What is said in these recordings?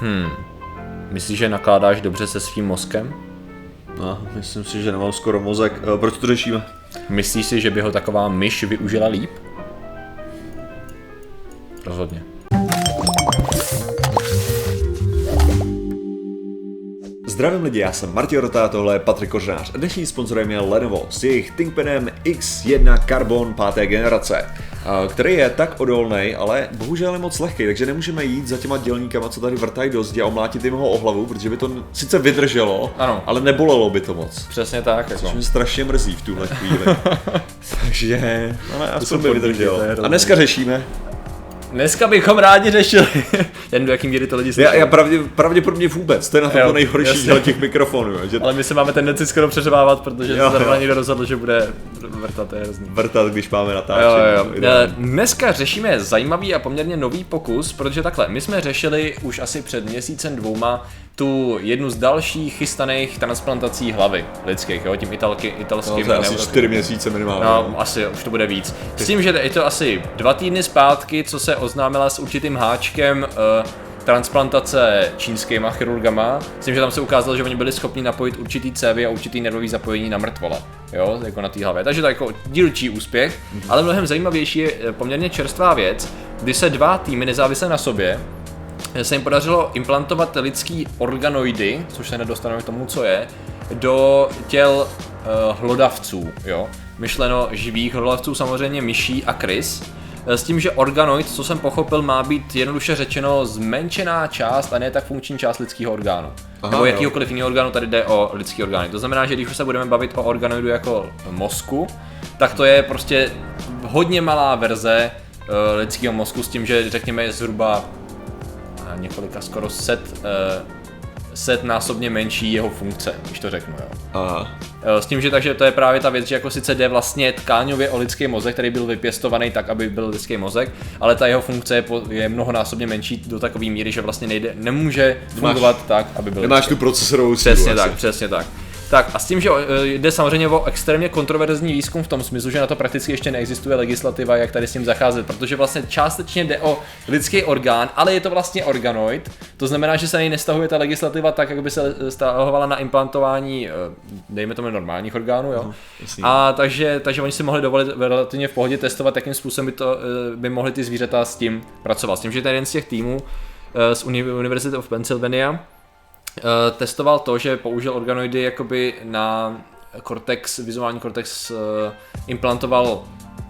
Hmm. Myslíš, že nakládáš dobře se svým mozkem? No, myslím si, že nemám skoro mozek. Eh, Proč to řešíme? Myslíš si, že by ho taková myš využila líp? Rozhodně. Zdravím lidi, já jsem Martin Rota, tohle je Patrik Kořnář a dnešní sponzorem je Lenovo s jejich ThinkPadem X1 Carbon 5. generace, který je tak odolný, ale bohužel je moc lehký, takže nemůžeme jít za těma dělníkama, co tady vrtají do zdi a omlátit jim ho o hlavu, protože by to sice vydrželo, Ano. ale nebolelo by to moc. Přesně tak. Jako. Což mě strašně mrzí v tuhle chvíli. takže Ale to aspoň jsem by podmínky, vydržel. to je A dneska řešíme. Dneska bychom rádi řešili. Jen do jaký míry to lidi Já, slyší. já pravdě, pravděpodobně vůbec, to je na tom Jo, to nejhorší jasně. dělat těch mikrofonů, jo, že Ale my se máme tendenci skoro přeřevávat, protože Jo, se zrovna někdo rozhodl, že bude vrtat, to je hrozný. vrtat, když máme natáčení. jo, jo. ideální. Eh, Dneska řešíme zajímavý a poměrně nový pokus, protože takhle, my jsme řešili už asi před měsícem dvouma tu jednu z dalších chystaných transplantací hlavy lidských, jo, tím italky, No, italským to je asi čtyři měsíce minimálně. No, asi jo, už to bude víc. S tím, že je to asi dva týdny zpátky, co se oznámila s určitým háčkem uh, transplantace čínskýma chirurgama, s tím, že tam se ukázalo, že oni byli schopni napojit určitý cévy a určitý nervový zapojení na mrtvola, jo, jako na té hlavě. Takže to je jako dílčí úspěch, ale mnohem zajímavější je eh, poměrně čerstvá věc, kdy se dva týmy nezávisle na sobě se jim podařilo implantovat lidský organoidy, což se nedostaneme k tomu, co je, do těl uh, hlodavců, jo. Myšleno živých hlodavců, samozřejmě myší a krys. Eh, S tím, že organoid, co jsem pochopil, má být jednoduše řečeno zmenšená část a ne tak funkční část lidského orgánu. Aha, Nebo jo. jakýhokoliv jiného orgánu, tady jde o lidský orgány. To znamená, že když už se budeme bavit o organoidu jako mozku, tak to je prostě hodně malá verze lidského mozku s tím, že řekněme je zhruba několika skoro set, uh, set násobně menší jeho funkce, když to řeknu, jo. Aha. Eh, S tím, že takže to je právě ta věc, že jako sice jde vlastně tkáňově o lidský mozek, který byl vypěstovaný tak, aby byl lidský mozek, ale ta jeho funkce je, po, je mnohonásobně menší do takové míry, že vlastně nejde, nemůže fungovat tak, aby byl Nemáš lidský. tu procesorovou sílu Přesně asi. tak, přesně tak. Tak a s tím, že eh, jde samozřejmě o extrémně kontroverzní výzkum v tom smyslu, že na to prakticky ještě neexistuje legislativa, jak tady s tím zacházet, protože vlastně částečně jde o lidský orgán, ale je to vlastně organoid, to znamená, že se na něj nestahuje ta legislativa tak, jak by se stahovala na implantování, eh, dejme tomu normálních orgánů, jo. jasný. A takže, takže oni si mohli dovolit relativně v pohodě testovat, jakým způsobem by, to, eh, by mohli ty zvířata s tím pracovat. S tím, že ten jeden z těch týmů eh, z Uni- University of Pennsylvania Eh, testoval to, že použil organoidy jakoby na cortex, vizuální cortex uh, implantoval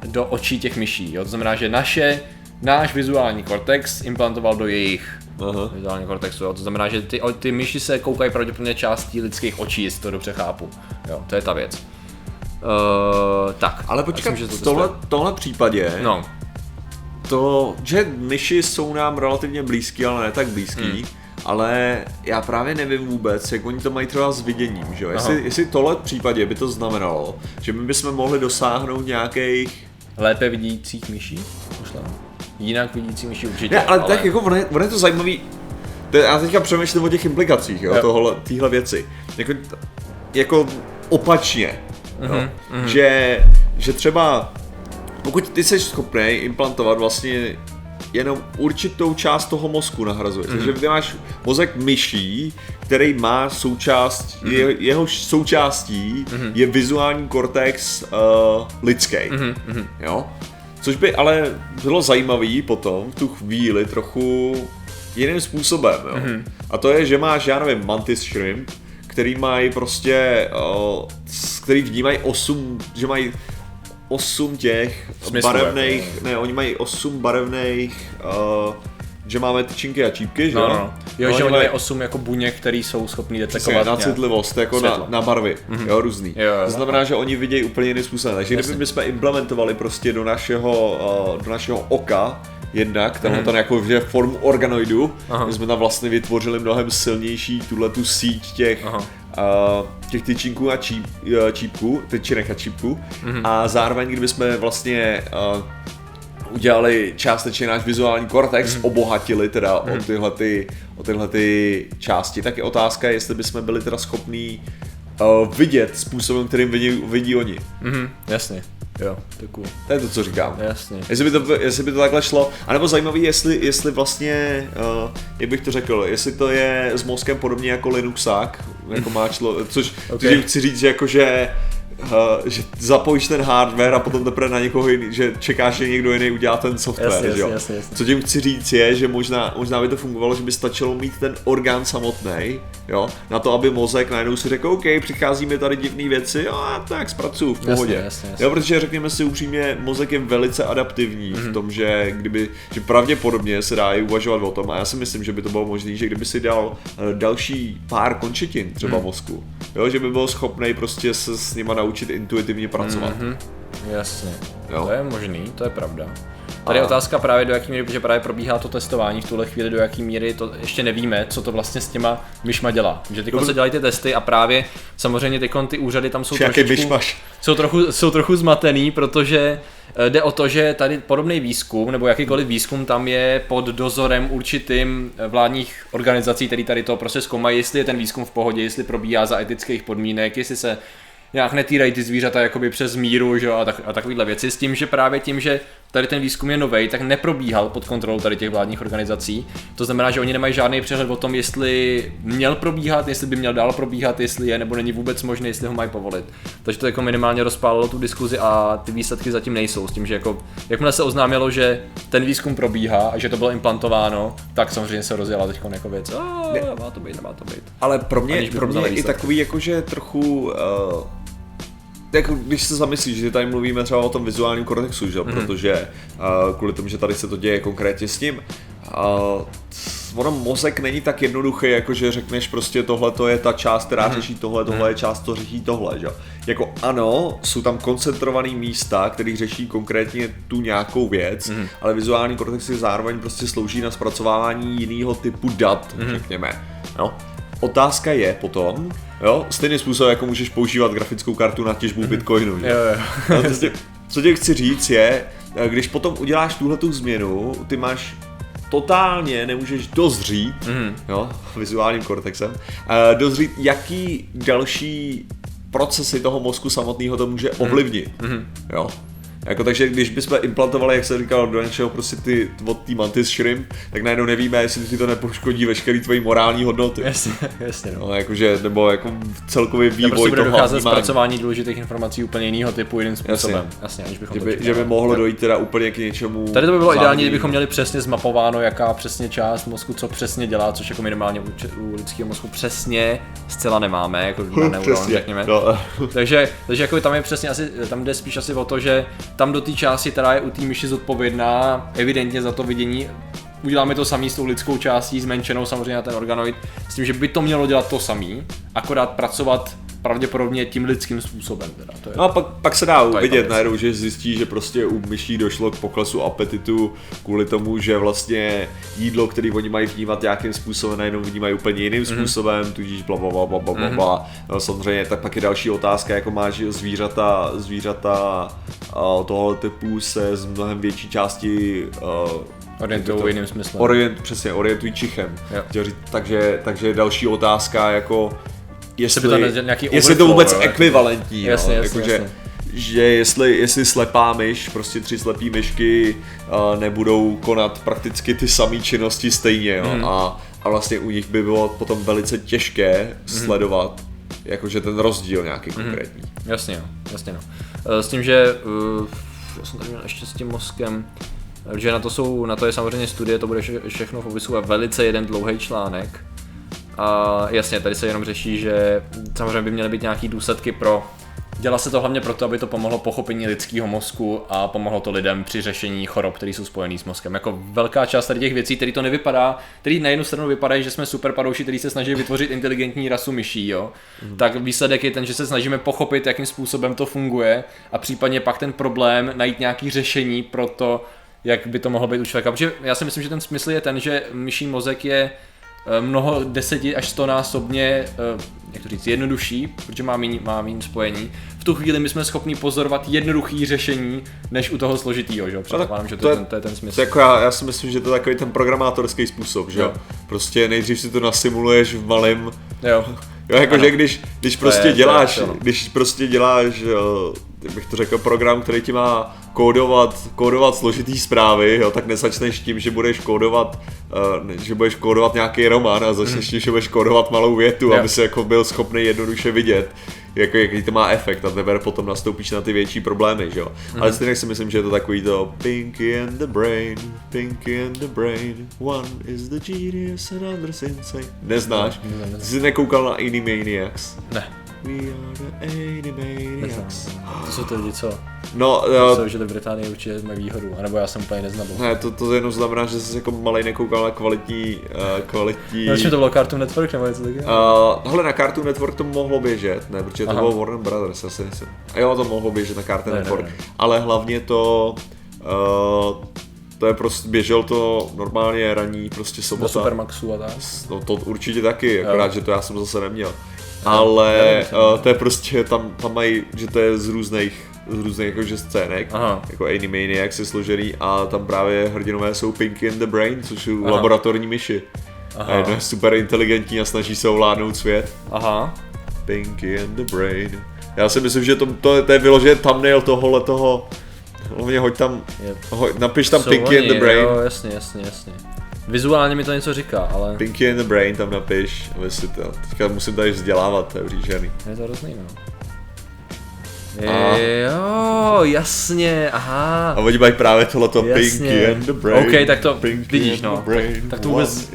do očí těch myší. Jo? To znamená, že naše, náš vizuální cortex implantoval do jejich Aha. vizuální cortexu. Jo? To znamená, že ty, ty myši se koukají pravděpodobně částí lidských očí, jestli to dobře chápu. Jo, to je ta věc. Uh, tak. Ale počkat, myslím, že to v tohle, tohle případě, No, to, že myši jsou nám relativně blízký, ale ne tak blízký, Hmm. Ale já právě nevím vůbec, jak oni to mají třeba s viděním, že jo? Jestli, Aha. jestli tohle případě by to znamenalo, že my bychom mohli dosáhnout nějakých lépe vidících myší? Myšleno. Jinak vidící myší určitě. Ne, ale, tak jako ono je, ono je to zajímavý. To, je- já teďka přemýšlím o těch implikacích, jo, Jo. tohle, téhle věci. Jako, jako opačně, Mhm, jo. Že, že třeba pokud ty jsi schopný implantovat vlastně jenom určitou část toho mozku nahrazuje. Mhm. Takže ty máš mozek myší, který má součást, Mhm. je, jeho součástí je vizuální kortex uh, lidský. Mhm, Jo? Což by ale bylo zajímavý potom v tu chvíli trochu jiným způsobem. Jo? Mm-hmm. A to je, že máš, já nevím, mantis shrimp, který mají prostě, s- který vnímají osm, že mají osm těch Smyslů, barevných, jako. ne, oni mají osm barevných, uh, že máme tyčinky a čípky, že No, jo? no. Jo, No, že oni mají 8 jako buněk, který jsou schopní Přesně, detekovat na citlivost, jako na, Světlo. na barvy, mm-hmm. jo, různý. Jo, jo, to znamená, že oni vidějí úplně jiným způsobem. Takže kdyby Jasně. bychom implementovali prostě do našeho, uh, do našeho oka jednak, tenhle ten jako že formu organoidu. Aha. my jsme tam vlastně vytvořili mnohem silnější tuhle tu síť těch, Aha. Uh, těch tyčinků a číp, uh, čípků, tyčinek a čípků Mhm. a zároveň kdybychom vlastně uh, udělali částečně náš vizuální kortex, Mhm. mm. obohatili teda mm. o, tyhle ty, o tyhle ty části, tak je otázka, jestli bychom byli teda schopní uh, vidět způsobem, kterým vidí, vidí oni. Mhm, jasně. Jo, to je cool. To je to, co říkám. Jasně. Jestli by, to, jestli by to takhle šlo, anebo zajímavý, jestli, jestli vlastně, uh, jak bych to řekl, jestli to je s mozkem podobně jako Linuxák, jako má člo, což, Ok. což tím chci říct, že jako, že Uh, že zapojíš ten hardware a potom teprve na někoho jiný, že čekáš, že někdo jiný udělá ten software, Jasně, že jo? jasně, jasně. Co tím chci říct je, že možná, možná by to fungovalo, že by stačilo mít ten orgán samotný, jo, na to, aby mozek najednou si řekl, OK, přichází mi tady divné věci, jo, a tak zpracuju v pohodě. Jasně, jasně, jasně. Jo, protože řekněme si upřímně, mozek je velice adaptivní Mhm. mm-hmm. v tom, že kdyby, že pravděpodobně se dá i uvažovat o tom, a já si myslím, že by to bylo možné, že kdyby si dal eh, další pár končetin třeba Mhm. mm. mozku, jo, že by byl schopný prostě se s nima naučit intuitivně pracovat. Mm-hmm. Mhm, jasně. Jo. To je možný, to je pravda. Tady je otázka právě do jaký míry, protože právě probíhá to testování v tuhle chvíli, do jaký míry to ještě nevíme, co to vlastně s těma myšma dělá. Že teď se dělají ty testy a právě samozřejmě teď ty úřady tam jsou trošičku, myšmaš. jsou trochu, jsou trochu zmatený, protože eh, jde o to, že tady podobný výzkum, nebo jakýkoliv výzkum tam je pod dozorem určitým eh, vládních organizací, který tady to prostě zkoumají, jestli je ten výzkum v pohodě, jestli probíhá za etických podmínek, jestli se nějak netýrají ty zvířata jakoby přes míru že jo, a, tak, a takovýhle věci, s tím, že právě tím, že tady ten výzkum je nový, tak neprobíhal pod kontrolou tady těch vládních organizací. To znamená, že oni nemají žádný přehled o tom, jestli měl probíhat, jestli by měl dál probíhat, jestli je nebo není vůbec možné, jestli ho mají povolit. Takže to jako minimálně rozpálilo tu diskuzi a ty výsledky zatím nejsou. S tím, že jako, jakmile se oznámilo, že ten výzkum probíhá a že to bylo implantováno, tak samozřejmě se rozjela teď jako věc. A, má to být, nemá to být. Ale pro mě, pro mě i takový jakože trochu... Uh, jako když se zamyslíš, že tady mluvíme třeba o tom vizuálním kortexu, že? Mm. protože uh, kvůli tomu, že tady se to děje konkrétně s ním, uh, ono mozek není tak jednoduchý, jako že řekneš prostě tohle to je ta část, která řeší tohle, tohle je část, to řeší tohle, že? Jako ano, jsou tam koncentrované místa, které řeší konkrétně tu nějakou věc, mm. ale vizuální kortex je zároveň prostě slouží na zpracovávání jiného typu dat, mm. řekněme. No. Otázka je potom, jo, stejným způsobem, jako můžeš používat grafickou kartu na těžbu bitcoinu, že? Jo, jo. Tě, co tě chci říct je, eh, když potom uděláš tuhle tu změnu, ty máš totálně nemůžeš dozřít, mm. jo, vizuálním kortexem, eh, dozřít, jaký další procesy toho mozku samotného to může ovlivnit, mm. jo. Jako takže, když bychom implantovali, jak jsem říkal, do něčeho prostě ty od té mantis shrimp, tak najednou nevíme, jestli ti to nepoškodí veškerý tvojí morální hodnoty. Jasně, jasně. No. No, jakože, nebo jako celkový Já vývoj prostě bude toho docházet zpracování důležitých informací úplně jiného typu, jiným způsobem. Jasně, Jasně aniž bychom Že to by, čekali. že by mohlo dojít teda úplně k něčemu Tady to by bylo ideální, zásadnímu. kdybychom měli přesně zmapováno, jaká přesně část mozku co přesně dělá, což jako minimálně u, u lidského mozku přesně zcela nemáme, jako na neuron, Přesně, řekněme. no. takže, takže jako tam je přesně asi, tam jde spíš asi o to, že tam do té části, která je u té myši zodpovědná, evidentně za to vidění, uděláme to samý s tou lidskou částí, zmenšenou samozřejmě na ten organoid, s tím, že by to mělo dělat to samý, akorát pracovat pravděpodobně tím lidským způsobem. Teda. To je, No a pak, pak se dá uvidět najednou, že zjistí, že prostě u myší došlo k poklesu apetitu kvůli tomu, že vlastně jídlo, který oni mají vnímat nějakým způsobem, najednou vnímají úplně jiným Mhm. způsobem, tudíž bla bla bla bla bla bla bla. No, samozřejmě, tak pak je další otázka, jako máš zvířata, zvířata uh, tohoto typu se z mnohem větší části uh, Orientují jiným smyslem. Orient, přesně, orientují čichem. Jo. Takže, takže další otázka, jako jestli, to ne- nějaký jestli je to vůbec jo, jako- ekvivalentní, Jasně, jo, jasně, jakože, jasně. že jestli, jestli slepá myš, prostě tři slepý myšky uh, nebudou konat prakticky ty samé činnosti stejně, jo, Mhm. a, a vlastně u nich by bylo potom velice těžké Mhm. sledovat jakože ten rozdíl nějaký konkrétní. Jasně, jo, jasně no. Eh, S tím, že uh, já jsem tady měl ještě s tím mozkem, že na to jsou, na to je samozřejmě studie, to bude vše, všechno v popisu a velice jeden dlouhý článek. A jasně, tady se jenom řeší, že samozřejmě by měly být nějaký důsledky pro Dělá se to hlavně proto, aby to pomohlo pochopení lidského mozku a pomohlo to lidem při řešení chorob, které jsou spojené s mozkem. Jako velká část tady těch věcí, které to nevypadá, který na jednu stranu vypadají, že jsme super padouši, který se snaží vytvořit inteligentní rasu myší, jo. Mm. Tak výsledek je ten, že se snažíme pochopit, jakým způsobem to funguje a případně pak ten problém najít nějaký řešení pro to, jak by to mohlo být u člověka. Protože já si myslím, že ten smysl je ten, že myší mozek je mnoho deseti až stonásobně, eh, jak to říct, jednodušší, protože má méně má méně spojení. V tu chvíli my jsme schopni pozorovat jednoduchý řešení, než u toho složitýho, že jo? Předpokládám, že to, je ten, to je ten smysl. To jako já, já si myslím, že to je takový ten programátorský způsob, že jo. Prostě nejdřív si to nasimuluješ v malém Jo. Jo, jakože když, když To prostě je- to je děláš, to, no. když prostě děláš uh, jak bych to řekl, program, který ti má kódovat, kódovat složitý zprávy, jo, tak nezačneš tím, že budeš kódovat, uh, že budeš kódovat nějaký román a začneš tím, že budeš kódovat malou větu, Jo. aby si jako byl schopný jednoduše vidět, jako, jaký to má efekt a teprve potom nastoupíš na ty větší problémy, že jo. Ale stejně si myslím, že je to takový to Pinky and the brain, Pinky and the brain, one is the genius and other's insane. Neznáš? Ne, ne, ne. Jsi nekoukal na Animaniacs? Ne, We are the Animaniacs. to jsou ty lidi, co, No, co uh, žili v Británii, určitě mají výhodu, anebo já jsem úplně neznal. ne, to, to jenom znamená, že jsi jako malej nekoukal na kvalitní, uh, kvalitní... Proč to bylo Cartoon Network nebo něco takového? Uh, hele, na Cartoon Network to mohlo běžet, ne, protože to Aha. bylo Warner Brothers, asi nejsem. A jo, to mohlo běžet na Cartoon Ne, ne, Network, ne. ale hlavně to, uh, to je prostě, běžel to normálně raní, prostě Do sobota. Supermaxu a tak. No to určitě taky, akorát, že to já jsem zase neměl. Ale uh, to je prostě, tam, tam mají, že to je z různých, z různých jakože scének, Aha. jako Animaniacs je složený a tam právě hrdinové jsou Pinky and the Brain, což jsou Aha. laboratorní myši. Aha. A jedno je super inteligentní a snaží se ovládnout svět. Aha. Pinky and the Brain. Já si myslím, že to, to, to je vyloženě thumbnail tohohle toho. Hlavně hoď tam, Je. hoď, napiš tam Jsou Pinky oni, and the Brain. Jo, jasně, jasně, jasně. Vizuálně mi to něco říká, ale Pinky and the Brain tam napiš, si to, teďka musím tady vzdělávat, to je příšerný. je to hrozný, no. Jo, jasně, aha. A oni mají právě tohleto Jasně. Pinky and the Brain. OK, tak to Pinky vidíš, no. brain. Tak- tak to vůbec-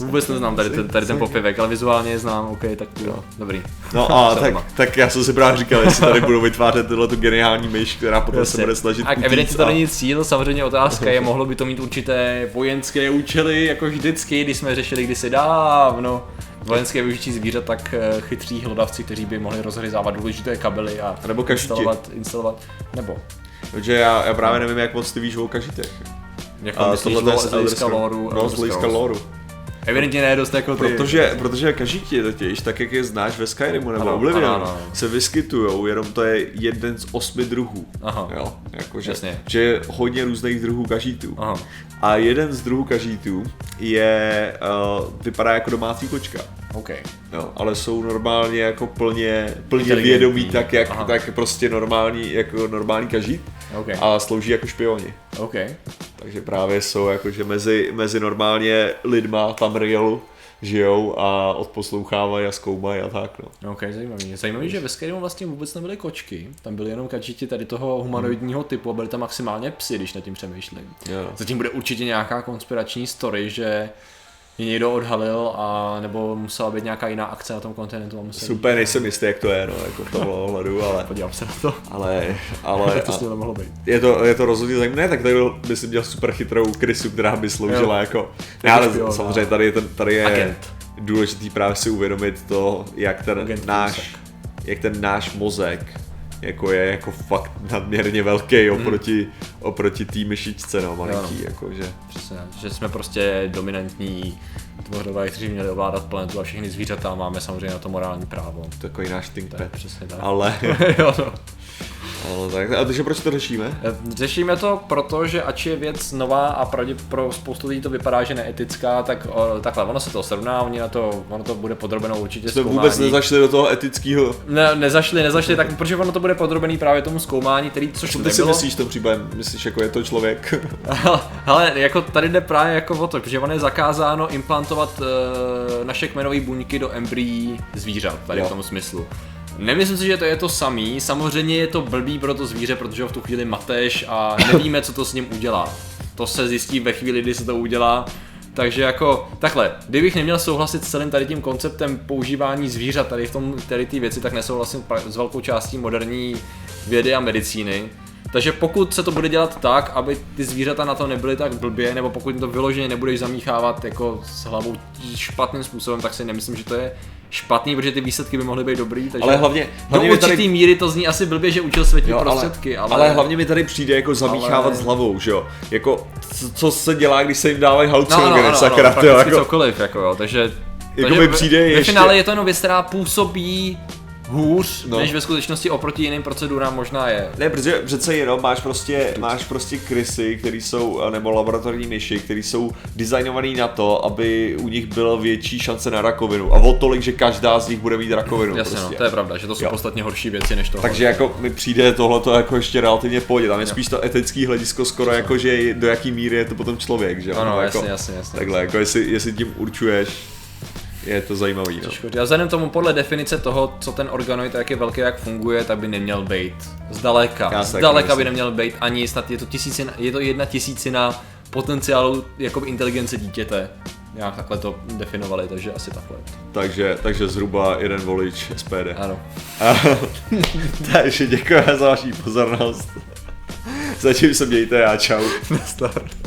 Vůbec neznám tady ten, tady ten popivek, ale vizuálně je znám, OK, tak jo, dobrý. No a Se tak, tak já jsem si právě říkal, jestli tady budou vytvářet tuhle tu geniální myš, která potom se Jasně. bude snažit Tak evidentně to není cíl, samozřejmě otázka je, mohlo by to mít určité vojenské účely, jako vždycky, když jsme řešili kdysi dávno vojenské využití zvířat, tak eh, chytří hlodavci, kteří by mohli rozhryzávat důležité kabely a Nebo kažiti. instalovat, instalovat, nebo Takže já, já právě nevím, jak moc ty víš o kažitech. jako A myslíš tohle z hlediska loru. No, z hlediska loru. Evidentně ne dost jako ty. Protože, protože kažiti totiž, tak jak je znáš ve Skyrimu nebo Ano, Oblivionu, ano, ano. se vyskytujou, jenom to je jeden z osmi druhů. Aha. Jo, jakože, Jasně. že je hodně různých druhů kažítů. Aha. A jeden z druhů kažítů je, uh, vypadá jako domácí kočka. OK. Jo, ale jsou normálně jako plně, plně vědomí, tak jak Aha. tak prostě normální, jako normální kažít OK. a slouží jako špioni. OK. Takže právě jsou jakože mezi, mezi normálně lidma tam reelu žijou a odposlouchávají a zkoumají a tak no. OK, zajímavý. Zajímavý, že ve Skyrimu vlastně vůbec nebyly kočky, tam byly jenom kačiti tady toho humanoidního typu a byly tam maximálně psy, když nad tím přemýšlím. Jo. Zatím bude určitě nějaká konspirační story, že je někdo odhalil a nebo musela být nějaká jiná akce na tom kontinentu a musel Super, nejsem jistý, jak to je, no, jako v tomhle ohledu, ale, Podívám se na to. ale, ale Jak to s tím mohlo být. je to, je to rozhodně zajímavé, ne, tak tady by si měl super chytrou krysu, která by sloužila Jo. jako, ne, ale špion, samozřejmě tady je, ten, tady je Agent. důležitý právě si uvědomit to, jak ten Agent náš, jak ten náš mozek jako je jako fakt nadměrně velký oproti, oproti té myšičce, no, malinký, Hmm. Jo, jakože. Přesně, že jsme prostě dominantní tvořové, kteří měli ovládat planetu a všechny zvířata a máme samozřejmě na to morální právo. Takový náš think To je pad. přesně tak. Ale, jo, no. Ale tak, a takže proč to řešíme? Řešíme to proto, že ač je věc nová a pravdě pro spoustu lidí to vypadá, že neetická, tak o, takhle, ono se to srovná, oni na to, ono to bude podrobeno určitě Jsme zkoumání. vůbec nezašli do toho etického. Ne, nezašli, nezašli, tak protože ono to bude podrobený právě tomu zkoumání, který, což Co tu ty si nebylo. myslíš v tom případě? Myslíš, jako je to člověk? Ale jako tady jde právě jako o to, protože ono je zakázáno implantovat uh, naše kmenové buňky do embryí zvířat, tady Jo. v tom smyslu. Nemyslím si, že to je to samý, samozřejmě je to blbý pro to zvíře, protože ho v tu chvíli mateš a nevíme, co to s ním udělá. To se zjistí ve chvíli, kdy se to udělá. Takže jako takhle, kdybych neměl souhlasit s celým tady tím konceptem používání zvířat tady v tom, tady ty věci, tak nesouhlasím s velkou částí moderní vědy a medicíny. Takže pokud se to bude dělat tak, aby ty zvířata na to nebyly tak blbě, nebo pokud to vyloženě nebudeš zamíchávat jako s hlavou špatným způsobem, tak si nemyslím, že to je špatný, protože ty výsledky by mohly být dobrý. Takže Ale hlavně- do hlavně mi určitý tady- míry to zní asi blbě, že učil světí Jo, prostředky, ale, ale, ale hlavně mi tady přijde jako zamíchávat ale- s hlavou, že jo? Jako, co, co se dělá, když se jim dávají No, ano, halucinogeny, ano, sakra, ty jo, prakticky jako, cokoliv, jako jo, takže... Jako takže mi ve- přijde ve ještě- finále je to jenom věc, která působí hůř, No. no. než ve skutečnosti oproti jiným procedurám možná je. Ne, protože přece jenom máš prostě, máš prostě krysy, které jsou, nebo laboratorní myši, které jsou designované na to, aby u nich byla větší šance na rakovinu. A o tolik, že každá z nich bude mít rakovinu. Jasně, prostě. no, to je pravda, že to jsou Jo. podstatně horší věci než to. Takže jako mi přijde tohleto jako ještě relativně pohodě. Tam je spíš to etický hledisko skoro jako, že do jaký míry je to potom člověk, že jo? Ano, Nebo jasně, jako, jasně, jasně. Takhle, jako jestli, jestli tím určuješ, je to zajímavý, no. Těžko. A vzhledem tomu podle definice toho, co ten organoid, jak je velký, jak funguje, tak by neměl být zdaleka. Já Zdaleka by neměl být ani snad je to, tisícina, je to jedna tisícina potenciálu jakoby inteligence dítěte. Nějak takhle to definovali, takže asi takhle. Takže, takže zhruba jeden volič SPD. Ano. Takže děkuji za vaši pozornost. Zatím se mějte a čau. Start.